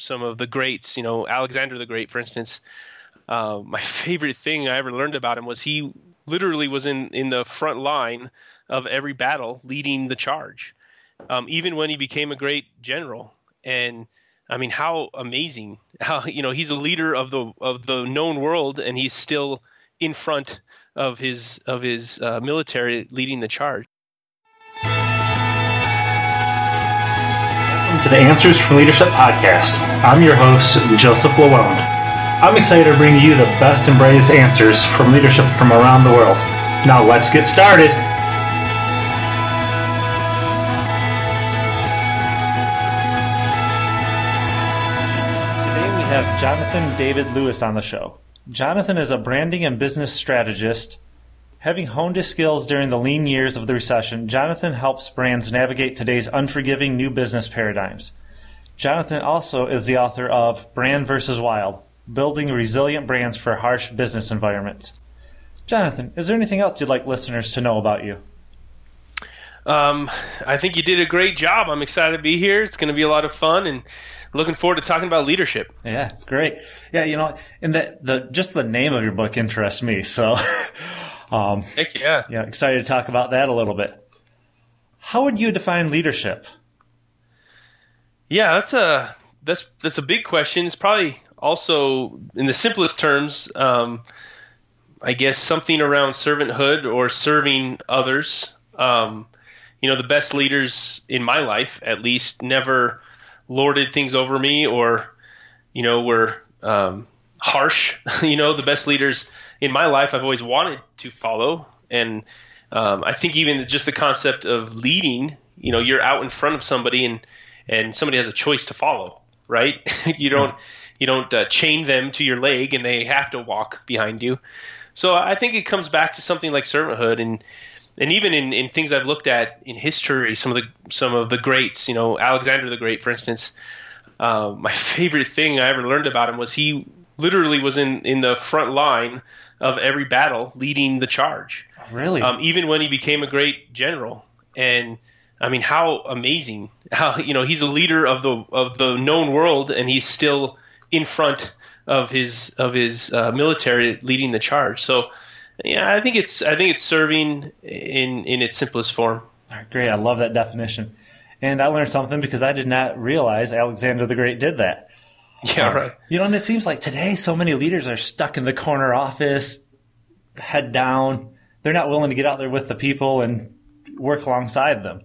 some of the greats, you know, Alexander the Great, for instance. Uh, my favorite thing I ever learned about him was he literally was in in the front line of every battle, leading the charge, um, even when he became a great general. And I mean, how amazing! How you know he's a leader of the of the known world, and he's still in front of his of his uh, military leading the charge. The Answers from Leadership podcast. I'm your host, Joseph Lalonde. I'm excited to bring you the best and brightest answers from leadership from around the world. Now let's get started. Today we have Jonathan David Lewis on the show. Jonathan is a branding and business strategist. Having honed his skills during the lean years of the recession, Jonathan helps brands navigate today's unforgiving new business paradigms. Jonathan also is the author of Brand versus Wild Building Resilient Brands for Harsh Business Environments. Jonathan, is there anything else you'd like listeners to know about you? Um, I think you did a great job. I'm excited to be here. It's going to be a lot of fun and looking forward to talking about leadership. Yeah, great. Yeah, you know, and the the just the name of your book interests me. So, um, Heck yeah, yeah, excited to talk about that a little bit. How would you define leadership? Yeah, that's a that's that's a big question. It's probably also in the simplest terms. Um, I guess something around servanthood or serving others. Um, you know, the best leaders in my life, at least, never lorded things over me or, you know, were um, harsh. you know, the best leaders in my life I've always wanted to follow. And um, I think even just the concept of leading, you know, you're out in front of somebody and, and somebody has a choice to follow, right? you don't, you don't uh, chain them to your leg and they have to walk behind you. So I think it comes back to something like servanthood and, and even in, in things I've looked at in history, some of the some of the greats, you know, Alexander the Great, for instance. Uh, my favorite thing I ever learned about him was he literally was in in the front line of every battle, leading the charge. Really, um, even when he became a great general, and I mean, how amazing! How you know he's a leader of the of the known world, and he's still in front of his of his uh, military leading the charge. So yeah, I think it's I think it's serving in in its simplest form. Right, great. I love that definition. And I learned something because I did not realize Alexander the Great did that. Yeah, right. You know, and it seems like today so many leaders are stuck in the corner office, head down. They're not willing to get out there with the people and work alongside them.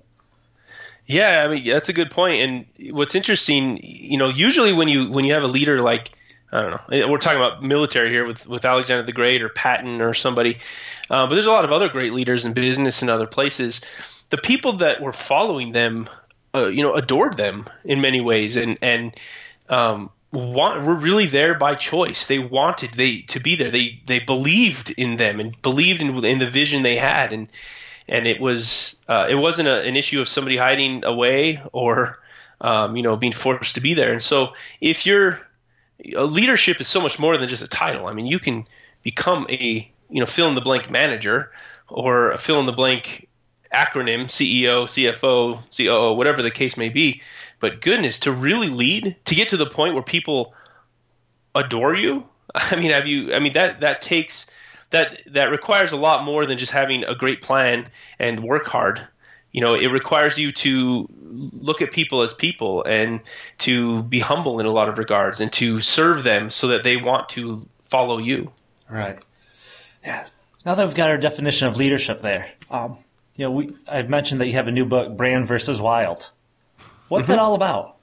Yeah, I mean that's a good point. And what's interesting, you know, usually when you when you have a leader like I don't know. We're talking about military here with, with Alexander the Great or Patton or somebody. Uh, but there's a lot of other great leaders in business and other places. The people that were following them, uh, you know, adored them in many ways and, and, um, want, were really there by choice. They wanted they to be there. They, they believed in them and believed in, in the vision they had. And, and it was, uh, it wasn't a, an issue of somebody hiding away or, um, you know, being forced to be there. And so if you're, leadership is so much more than just a title. I mean, you can become a you know fill in the blank manager or a fill in the blank acronym CEO, CFO, COO, whatever the case may be. But goodness, to really lead, to get to the point where people adore you. I mean, have you? I mean that that takes that that requires a lot more than just having a great plan and work hard you know it requires you to look at people as people and to be humble in a lot of regards and to serve them so that they want to follow you right yeah now that we've got our definition of leadership there um, you know we i've mentioned that you have a new book brand versus wild what's mm-hmm. it all about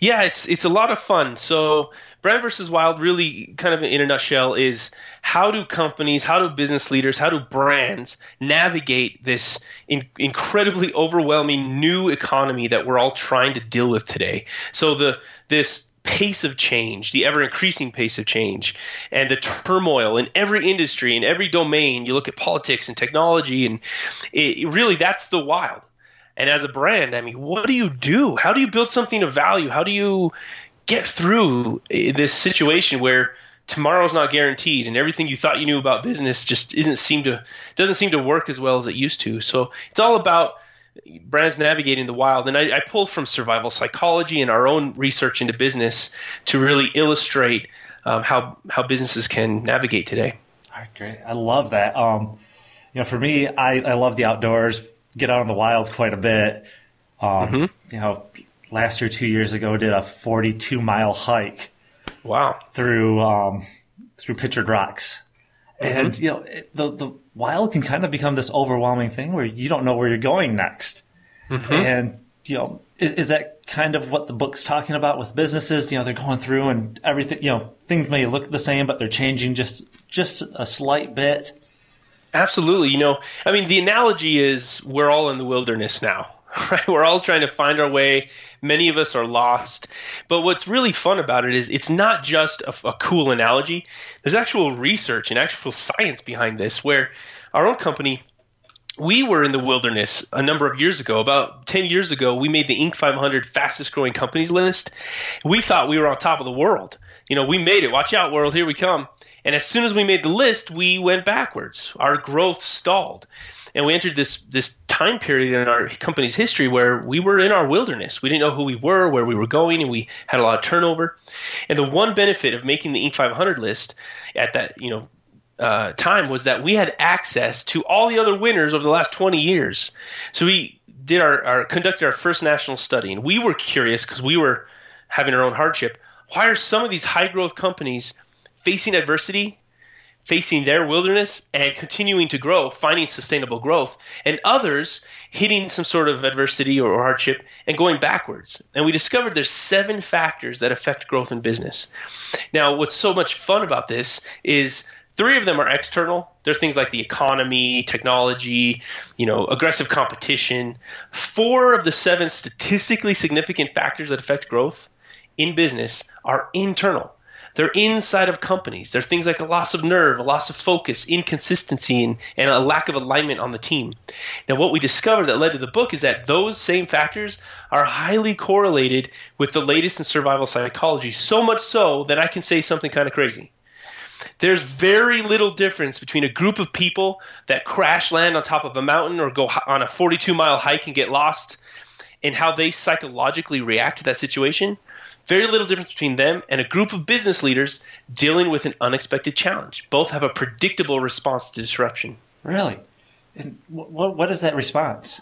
yeah it's it's a lot of fun so Brand versus Wild, really, kind of in a nutshell, is how do companies, how do business leaders, how do brands navigate this in, incredibly overwhelming new economy that we're all trying to deal with today? So the this pace of change, the ever increasing pace of change, and the turmoil in every industry, in every domain. You look at politics and technology, and it, really that's the wild. And as a brand, I mean, what do you do? How do you build something of value? How do you get through this situation where tomorrow's not guaranteed and everything you thought you knew about business just isn't seem to doesn't seem to work as well as it used to so it's all about brands navigating the wild. And I, I pulled from survival psychology and our own research into business to really illustrate um, how how businesses can navigate today. All right, great. I love that. Um, you know, for me, I, I love the outdoors. Get out in the wild quite a bit. Um, mm-hmm. You know, last year, two years ago, did a 42 mile hike. Wow. Through um, through Pictured Rocks, mm-hmm. and you know, it, the the wild can kind of become this overwhelming thing where you don't know where you're going next. Mm-hmm. And, you know, is, is, that kind of what the book's talking about with businesses? You know, they're going through and everything, you know, things may look the same, but they're changing just, just a slight bit. Absolutely. You know, I mean, the analogy is we're all in the wilderness now, right? We're all trying to find our way. Many of us are lost. But what's really fun about it is it's not just a, a cool analogy. There's actual research and actual science behind this where our own company we were in the wilderness a number of years ago. About 10 years ago, we made the Inc. 500 fastest growing companies list. We thought we were on top of the world. You know, we made it. Watch out, world. Here we come. And as soon as we made the list, we went backwards. Our growth stalled. And we entered this, this time period in our company's history where we were in our wilderness. We didn't know who we were, where we were going, and we had a lot of turnover. And the one benefit of making the Inc. 500 list at that, you know, uh, time was that we had access to all the other winners over the last 20 years. So we did our, our conducted our first national study, and we were curious because we were having our own hardship. Why are some of these high growth companies facing adversity, facing their wilderness, and continuing to grow, finding sustainable growth, and others hitting some sort of adversity or, hardship and going backwards? And we discovered there's seven factors that affect growth in business. Now, what's so much fun about this is Three of them are external. They're things like the economy, technology, you know, aggressive competition. Four of the seven statistically significant factors that affect growth in business are internal. They're inside of companies. They're things like a loss of nerve, a loss of focus, inconsistency, and, and a lack of alignment on the team. Now, what we discovered that led to the book is that those same factors are highly correlated with the latest in survival psychology, so much so that I can say something kind of crazy. There's very little difference between a group of people that crash land on top of a mountain or go on a 42 mile hike and get lost and how they psychologically react to that situation. Very little difference between them and a group of business leaders dealing with an unexpected challenge. Both have a predictable response to disruption. Really? And what, what is that response?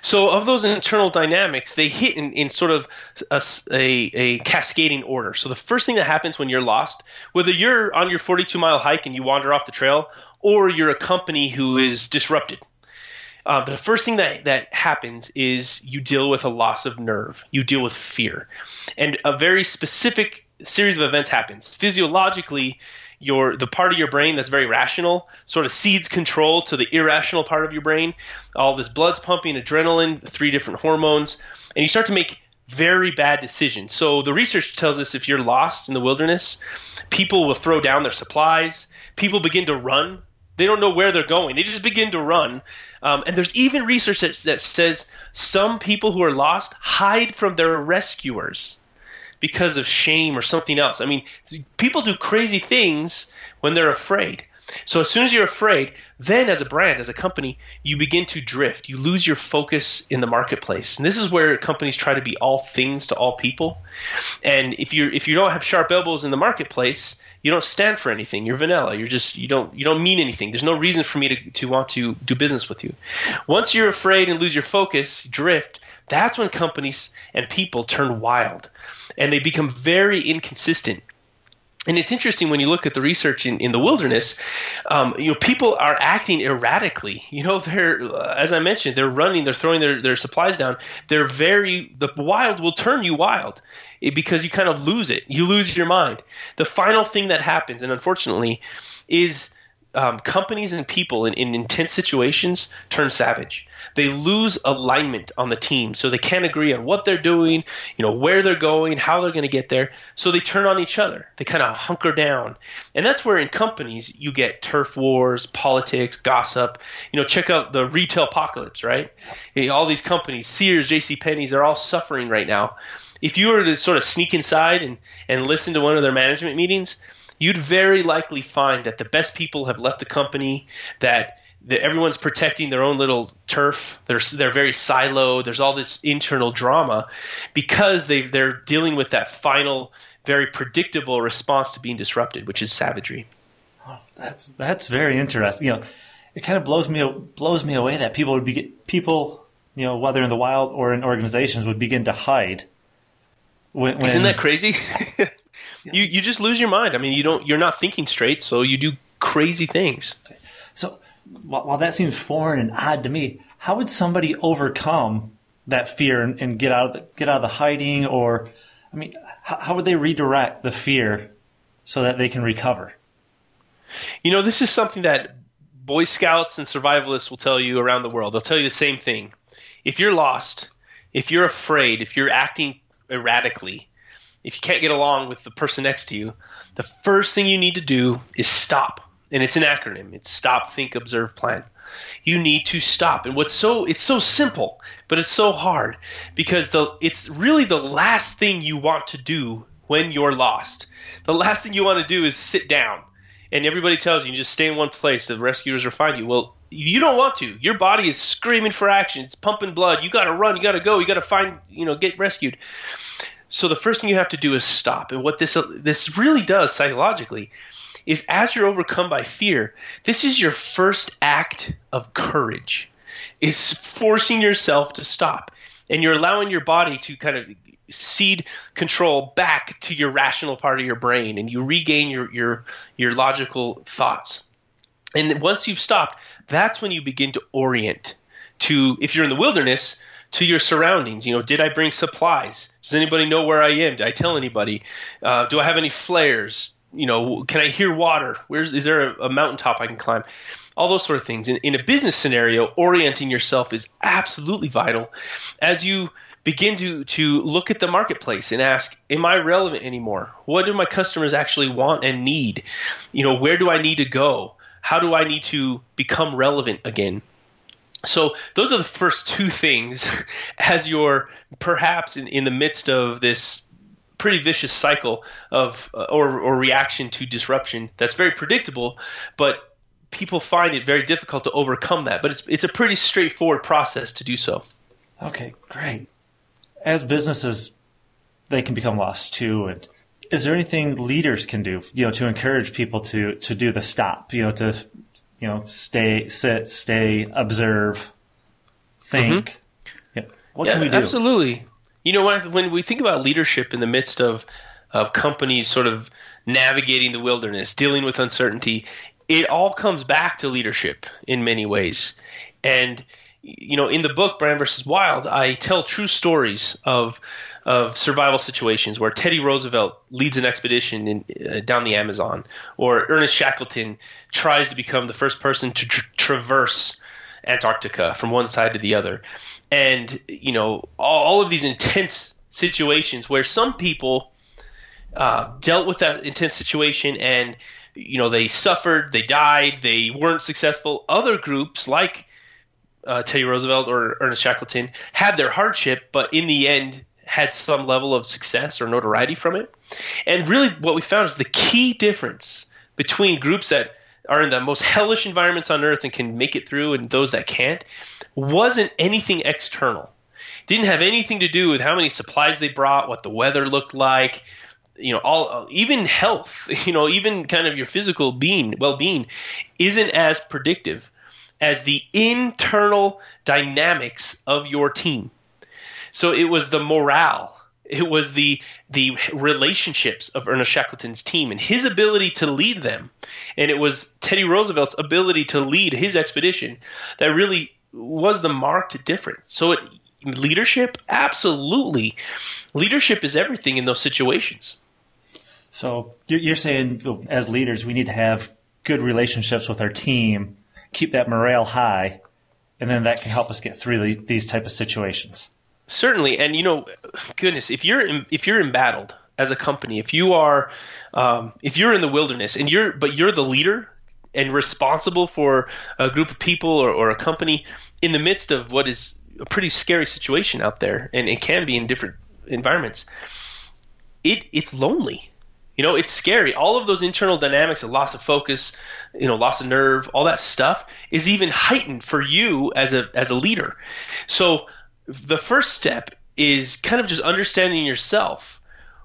So, of those internal dynamics, they hit in, in sort of a, a, a, cascading order. So, the first thing that happens when you're lost, whether you're on your 42 mile hike and you wander off the trail, or you're a company who is disrupted, uh, the first thing that, that happens is you deal with a loss of nerve. You deal with fear. And a very specific series of events happens. Physiologically, your the part of your brain that's very rational sort of cedes control to the irrational part of your brain. All this blood's pumping, adrenaline, three different hormones, and you start to make very bad decisions. So the research tells us if you're lost in the wilderness, people will throw down their supplies. People begin to run. They don't know where they're going. They just begin to run. Um, and there's even research that, that says some people who are lost hide from their rescuers because of shame or something else. I mean, people do crazy things when they're afraid. So as soon as you're afraid, then as a brand, as a company, you begin to drift. You lose your focus in the marketplace. And this is where companies try to be all things to all people. And if you if you don't have sharp elbows in the marketplace, you don't stand for anything. You're vanilla. You're just you don't you don't mean anything. There's no reason for me to, to want to do business with you. Once you're afraid and lose your focus, drift, that's when companies and people turn wild and they become very inconsistent. And it's interesting when you look at the research in, in the wilderness, um, you know, people are acting erratically. You know, they're, uh, as I mentioned, they're running, they're throwing their, their supplies down. They're very, the wild will turn you wild eh, because you kind of lose it. You lose your mind. The final thing that happens, and unfortunately, is um, companies and people in, in intense situations turn savage they lose alignment on the team. So they can't agree on what they're doing, you know, where they're going, how they're going to get there. So they turn on each other. They kind of hunker down. And that's where in companies you get turf wars, politics, gossip. You know, check out the retail apocalypse, right? All these companies, Sears, JC Penney's, they're all suffering right now. If you were to sort of sneak inside and, and listen to one of their management meetings, you'd very likely find that the best people have left the company, that that everyone's protecting their own little turf. They're they're very siloed. There's all this internal drama because they they're dealing with that final, very predictable response to being disrupted, which is savagery. Oh, that's that's very interesting. You know, it kind of blows me blows me away that people would be people, you know, whether in the wild or in organizations, would begin to hide. When, when Isn't that crazy? you you just lose your mind. I mean, you don't you're not thinking straight, so you do crazy things. So while that seems foreign and odd to me, how would somebody overcome that fear and, and get out of the, get out of the hiding? Or, I mean, how, how would they redirect the fear so that they can recover? You know, this is something that Boy Scouts and survivalists will tell you around the world. They'll tell you the same thing. If you're lost, if you're afraid, if you're acting erratically, if you can't get along with the person next to you, the first thing you need to do is stop and it's an acronym. It's stop, think, observe, plan. You need to stop. And what's so it's so simple, but it's so hard because the it's really the last thing you want to do when you're lost. The last thing you want to do is sit down. And everybody tells you, you just stay in one place. The rescuers will find you. Well, you don't want to. Your body is screaming for action. It's pumping blood. You got to run. You got to go. You got to find, you know, get rescued. So the first thing you have to do is stop. And what this this really does psychologically is as you're overcome by fear, this is your first act of courage. Is forcing yourself to stop. And you're allowing your body to kind of cede control back to your rational part of your brain and you regain your your your logical thoughts. And once you've stopped, that's when you begin to orient to if you're in the wilderness to your surroundings. You know, did I bring supplies? Does anybody know where I am? Did I tell anybody? Uh, do I have any flares? you know, can I hear water? Where's is there a, a mountaintop I can climb? All those sort of things. In, in a business scenario, orienting yourself is absolutely vital. As you begin to to look at the marketplace and ask, am I relevant anymore? What do my customers actually want and need? You know, where do I need to go? How do I need to become relevant again? So those are the first two things as you're perhaps in, in the midst of this pretty vicious cycle of uh, or or reaction to disruption that's very predictable, but people find it very difficult to overcome that. But it's it's a pretty straightforward process to do so. Okay, great. As businesses, they can become lost too. And is there anything leaders can do, you know, to encourage people to to do the stop, you know, to you know, stay, sit, stay, observe, think. Mm-hmm. Yeah. What yeah, can we do? Absolutely. You know, when, when we think about leadership in the midst of, of companies sort of navigating the wilderness, dealing with uncertainty, it all comes back to leadership in many ways. And, you know, in the book, Brand versus Wild, I tell true stories of of survival situations where Teddy Roosevelt leads an expedition in, uh, down the Amazon, or Ernest Shackleton tries to become the first person to traverse Antarctica from one side to the other, and you know all, all of these intense situations where some people uh, dealt with that intense situation and you know they suffered, they died, they weren't successful. Other groups like uh, Teddy Roosevelt or Ernest Shackleton had their hardship, but in the end had some level of success or notoriety from it. And really, what we found is the key difference between groups that are in the most hellish environments on earth and can make it through, and those that can't, wasn't anything external. Didn't have anything to do with how many supplies they brought, what the weather looked like, you know, all even health, you know, even kind of your physical being, well-being, isn't as predictive as the internal dynamics of your team. So it was the morale it was the the relationships of Ernest Shackleton's team and his ability to lead them, and it was Teddy Roosevelt's ability to lead his expedition that really was the marked difference. So it, leadership, absolutely, leadership is everything in those situations. So you're saying as leaders we need to have good relationships with our team, keep that morale high, and then that can help us get through these type of situations. Certainly, and you know, goodness, if you're in, if you're embattled as a company, if you are um, if you're in the wilderness and you're but you're the leader and responsible for a group of people or, or a company in the midst of what is a pretty scary situation out there, and it can be in different environments. It it's lonely. You know, it's scary. All of those internal dynamics, of loss of focus, you know, loss of nerve, all that stuff is even heightened for you as a as a leader. So the first step is kind of just understanding yourself.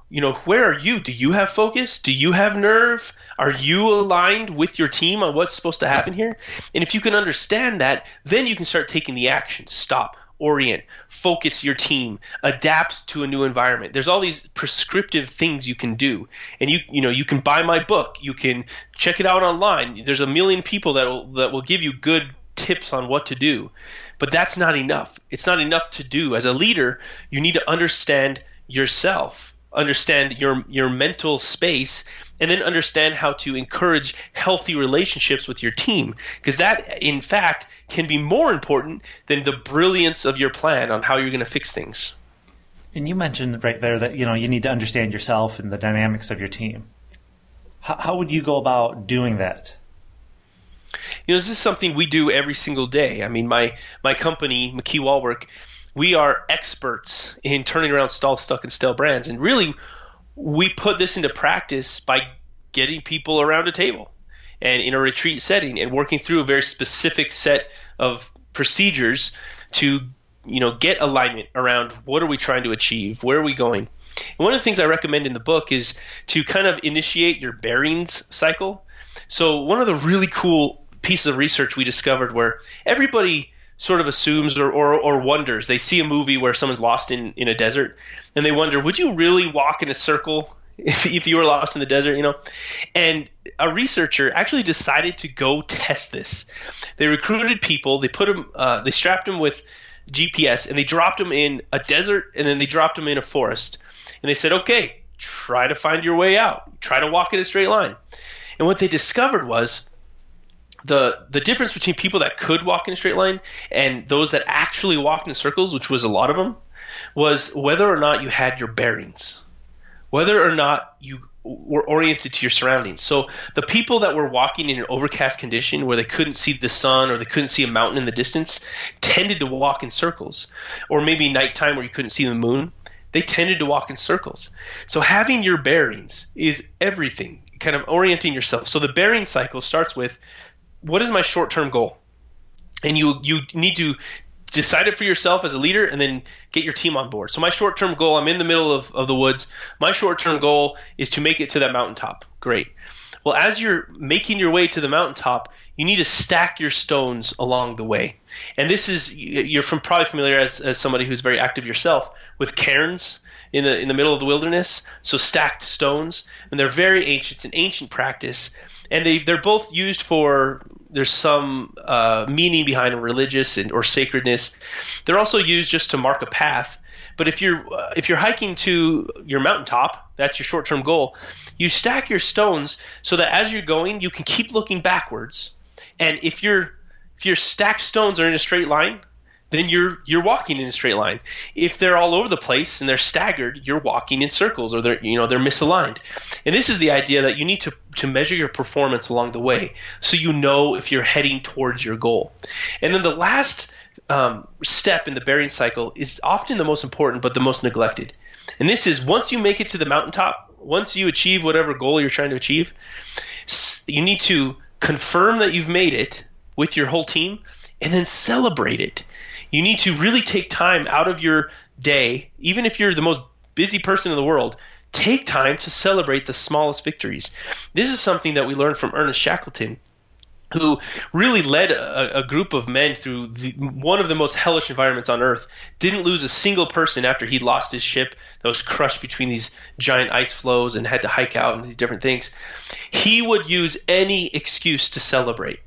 You know, where are you? Do you have focus? Do you have nerve? Are you aligned with your team on what's supposed to happen here? And if you can understand that, then you can start taking the action. Stop orient, focus your team, adapt to a new environment. There's all these prescriptive things you can do. And you you know, you can buy my book, you can check it out online. There's a million people that will that will give you good tips on what to do. But that's not enough. It's not enough to do. As a leader, you need to understand yourself, understand your your mental space and then understand how to encourage healthy relationships with your team because that in fact can be more important than the brilliance of your plan on how you're going to fix things. And you mentioned right there that you know you need to understand yourself and the dynamics of your team. How, how would you go about doing that? You know, this is something we do every single day. I mean, my my company, McKee Wallwork, we are experts in turning around stall, stuck, and stale brands, and really, we put this into practice by getting people around a table and in a retreat setting and working through a very specific set of procedures to you know get alignment around what are we trying to achieve where are we going. And one of the things i recommend in the book is to kind of initiate your bearings cycle. So one of the really cool pieces of research we discovered where everybody sort of assumes or, or, or wonders they see a movie where someone's lost in, in a desert and they wonder would you really walk in a circle if, if you were lost in the desert, you know. And a researcher actually decided to go test this. They recruited people, they put them, uh, they strapped them with GPS, and they dropped them in a desert, and then they dropped them in a forest. And they said, okay, try to find your way out. Try to walk in a straight line. And what they discovered was the the difference between people that could walk in a straight line and those that actually walked in circles, which was a lot of them, was whether or not you had your bearings whether or not you were oriented to your surroundings. So the people that were walking in an overcast condition where they couldn't see the sun or they couldn't see a mountain in the distance tended to walk in circles. Or maybe nighttime where you couldn't see the moon, they tended to walk in circles. So having your bearings is everything, kind of orienting yourself. So the bearing cycle starts with what is my short-term goal? And you you need to decide it for yourself as a leader and then get your team on board. So my short term goal, I'm in the middle of, of the woods. My short term goal is to make it to that mountaintop. Great. Well, as you're making your way to the mountaintop, you need to stack your stones along the way. And this is you're from probably familiar as, as somebody who's very active yourself with cairns in the in the middle of the wilderness. So stacked stones, and they're very ancient. It's an ancient practice, and they they're both used for there's some uh, meaning behind religious and, or sacredness. They're also used just to mark a path. But if you're uh, if you're hiking to your mountaintop, that's your short-term goal. You stack your stones so that as you're going, you can keep looking backwards. And if your if your stacked stones are in a straight line, then you're you're walking in a straight line. If they're all over the place and they're staggered, you're walking in circles or they're you know they're misaligned. And this is the idea that you need to to measure your performance along the way so you know if you're heading towards your goal. And then the last um, step in the bearing cycle is often the most important but the most neglected. And this is once you make it to the mountaintop, once you achieve whatever goal you're trying to achieve, you need to confirm that you've made it with your whole team and then celebrate it you need to really take time out of your day, even if you're the most busy person in the world, take time to celebrate the smallest victories. This is something that we learned from Ernest Shackleton, who really led a, a group of men through the, one of the most hellish environments on Earth. Didn't lose a single person after he lost his ship that was crushed between these giant ice floes and had to hike out and these different things. He would use any excuse to celebrate.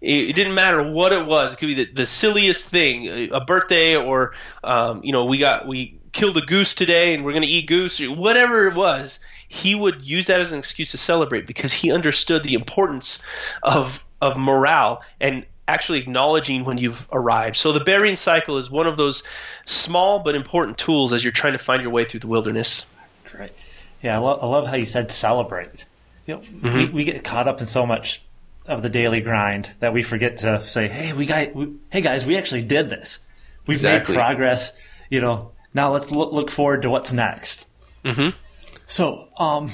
It, didn't matter what it was. It could be the, the silliest thing, a birthday, or um, you know, we got we killed a goose today and we're going to eat goose, or whatever it was. He would use that as an excuse to celebrate because he understood the importance of of morale and actually acknowledging when you've arrived. So the bearing cycle is one of those small but important tools as you're trying to find your way through the wilderness. Great. Yeah, I, lo- I love how you said celebrate. You know, mm-hmm. we, we get caught up in so much of the daily grind that we forget to say, "Hey, we got, we, hey guys, we actually did this. We've exactly. made progress. You know, now let's look, look forward to what's next." Mm-hmm. So, um,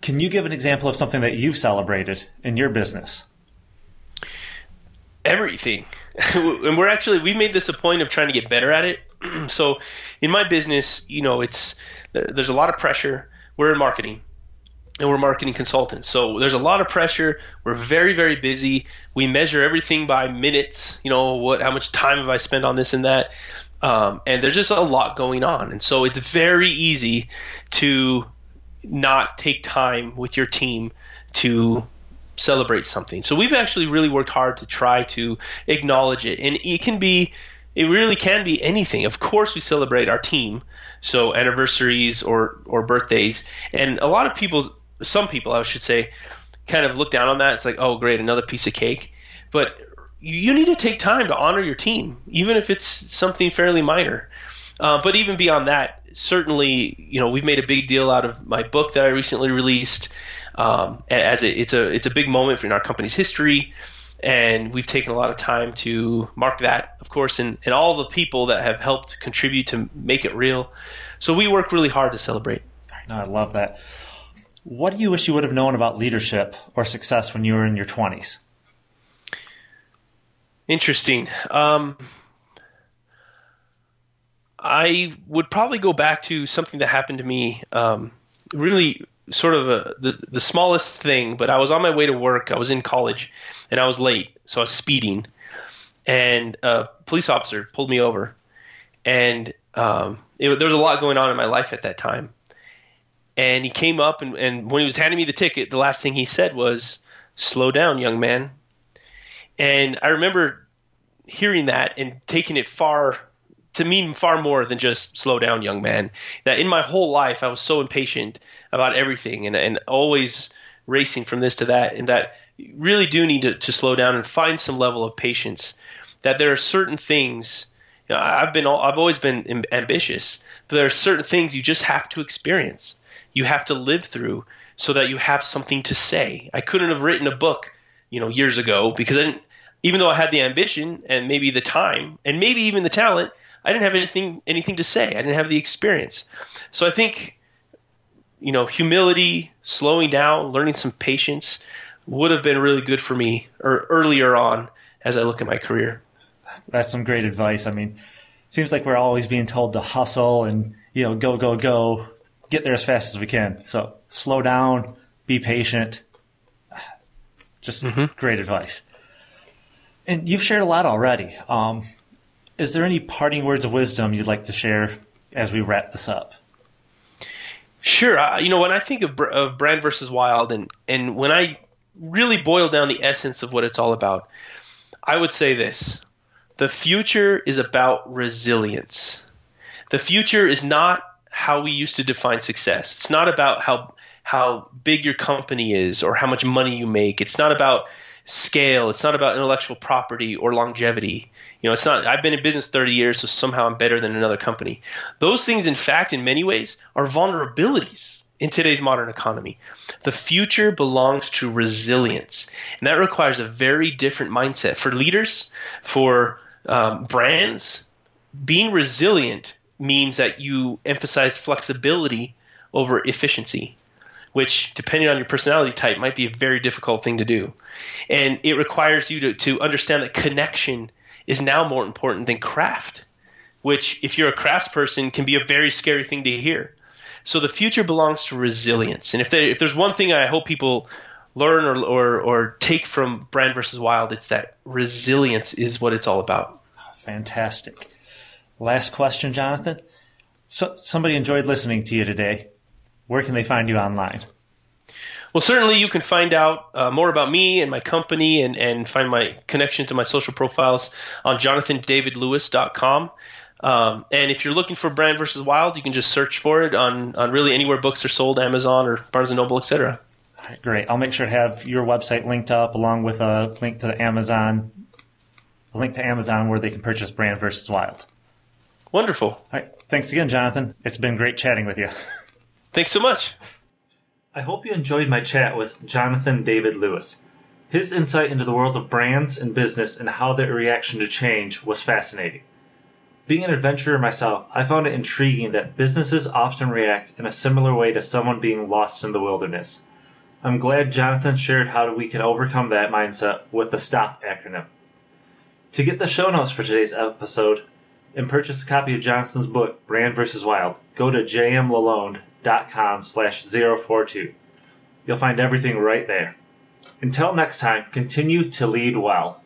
Can you give an example of something that you've celebrated in your business? Everything. and we're actually, we've made this a point of trying to get better at it. so in my business, you know, it's, there's a lot of pressure. We're in marketing and we're marketing consultants. So there's a lot of pressure. We're very, very busy. We measure everything by minutes. You know, what, how much time have I spent on this and that? Um, and there's just a lot going on. And so it's very easy to not take time with your team to celebrate something. So we've actually really worked hard to try to acknowledge it. And it can be, it really can be anything. Of course, we celebrate our team. So anniversaries or, or birthdays. And a lot of people, some people, I should say, kind of look down on that. It's like, oh, great, another piece of cake. But you need to take time to honor your team, even if it's something fairly minor. Uh, but even beyond that, certainly, you know, we've made a big deal out of my book that I recently released. Um, as a, it's a it's a big moment in our company's history, and we've taken a lot of time to mark that, of course, and, and all the people that have helped contribute to make it real. So we work really hard to celebrate. No, I love that. What do you wish you would have known about leadership or success when you were in your twenties? Interesting. Um, I would probably go back to something that happened to me. Um, really, sort of a, the the smallest thing, but I was on my way to work. I was in college, and I was late, so I was speeding, and a police officer pulled me over, and um, it, there was a lot going on in my life at that time. And he came up, and, and when he was handing me the ticket, the last thing he said was, "Slow down, young man." And I remember hearing that and taking it far to mean far more than just slow down, young man. That in my whole life I was so impatient about everything and, and always racing from this to that, and that really do need to, to slow down and find some level of patience. That there are certain things. You know, I've been I've always been ambitious, there are certain things you just have to experience. You have to live through so that you have something to say. I couldn't have written a book, you know, years ago because I didn't even though I had the ambition and maybe the time and maybe even the talent, I didn't have anything anything to say. I didn't have the experience. So I think you know, humility, slowing down, learning some patience would have been really good for me or earlier on as I look at my career. That's some great advice. I mean, seems like we're always being told to hustle and, you know, go, go, go, get there as fast as we can. So slow down, be patient. Just mm-hmm. great advice. And you've shared a lot already. Um, is there any parting words of wisdom you'd like to share as we wrap this up? Sure. Uh, you know, when I think of, of brand versus wild, and and when I really boil down the essence of what it's all about, I would say this: the future is about resilience. The future is not how we used to define success. It's not about how how big your company is or how much money you make. It's not about scale. It's not about intellectual property or longevity. You know, it's not. I've been in business 30 years, so somehow I'm better than another company. Those things, in fact, in many ways, are vulnerabilities in today's modern economy. The future belongs to resilience, and that requires a very different mindset for leaders, for um, brands. Being resilient means that you emphasize flexibility over efficiency which, depending on your personality type, might be a very difficult thing to do. And it requires you to, to understand that connection is now more important than craft, which, if you're a craftsperson, can be a very scary thing to hear. So the future belongs to resilience. And if, they, if there's one thing I hope people learn or, or, or take from Brand versus Wild, it's that resilience is what it's all about. Fantastic. Last question, Jonathan. So, somebody enjoyed listening to you today where can they find you online? Well, certainly you can find out uh, more about me and my company and, and find my connection to my social profiles on jonathandavidlewis.com. Um, and if you're looking for Brand versus Wild, you can just search for it on, on really anywhere books are sold, Amazon or Barnes & Noble, etc. All right, great. I'll make sure to have your website linked up along with a link to the Amazon, a link to Amazon where they can purchase Brand versus Wild. Wonderful. All right. Thanks again, Jonathan. It's been great chatting with you. Thanks so much. I hope you enjoyed my chat with Jonathan David Lewis. His insight into the world of brands and business and how their reaction to change was fascinating. Being an adventurer myself, I found it intriguing that businesses often react in a similar way to someone being lost in the wilderness. I'm glad Jonathan shared how we can overcome that mindset with the STOP acronym. To get the show notes for today's episode and purchase a copy of Jonathan's book, Brand vs. Wild, go to jmlalonde.com slash 042. You'll find everything right there. Until next time, continue to lead well.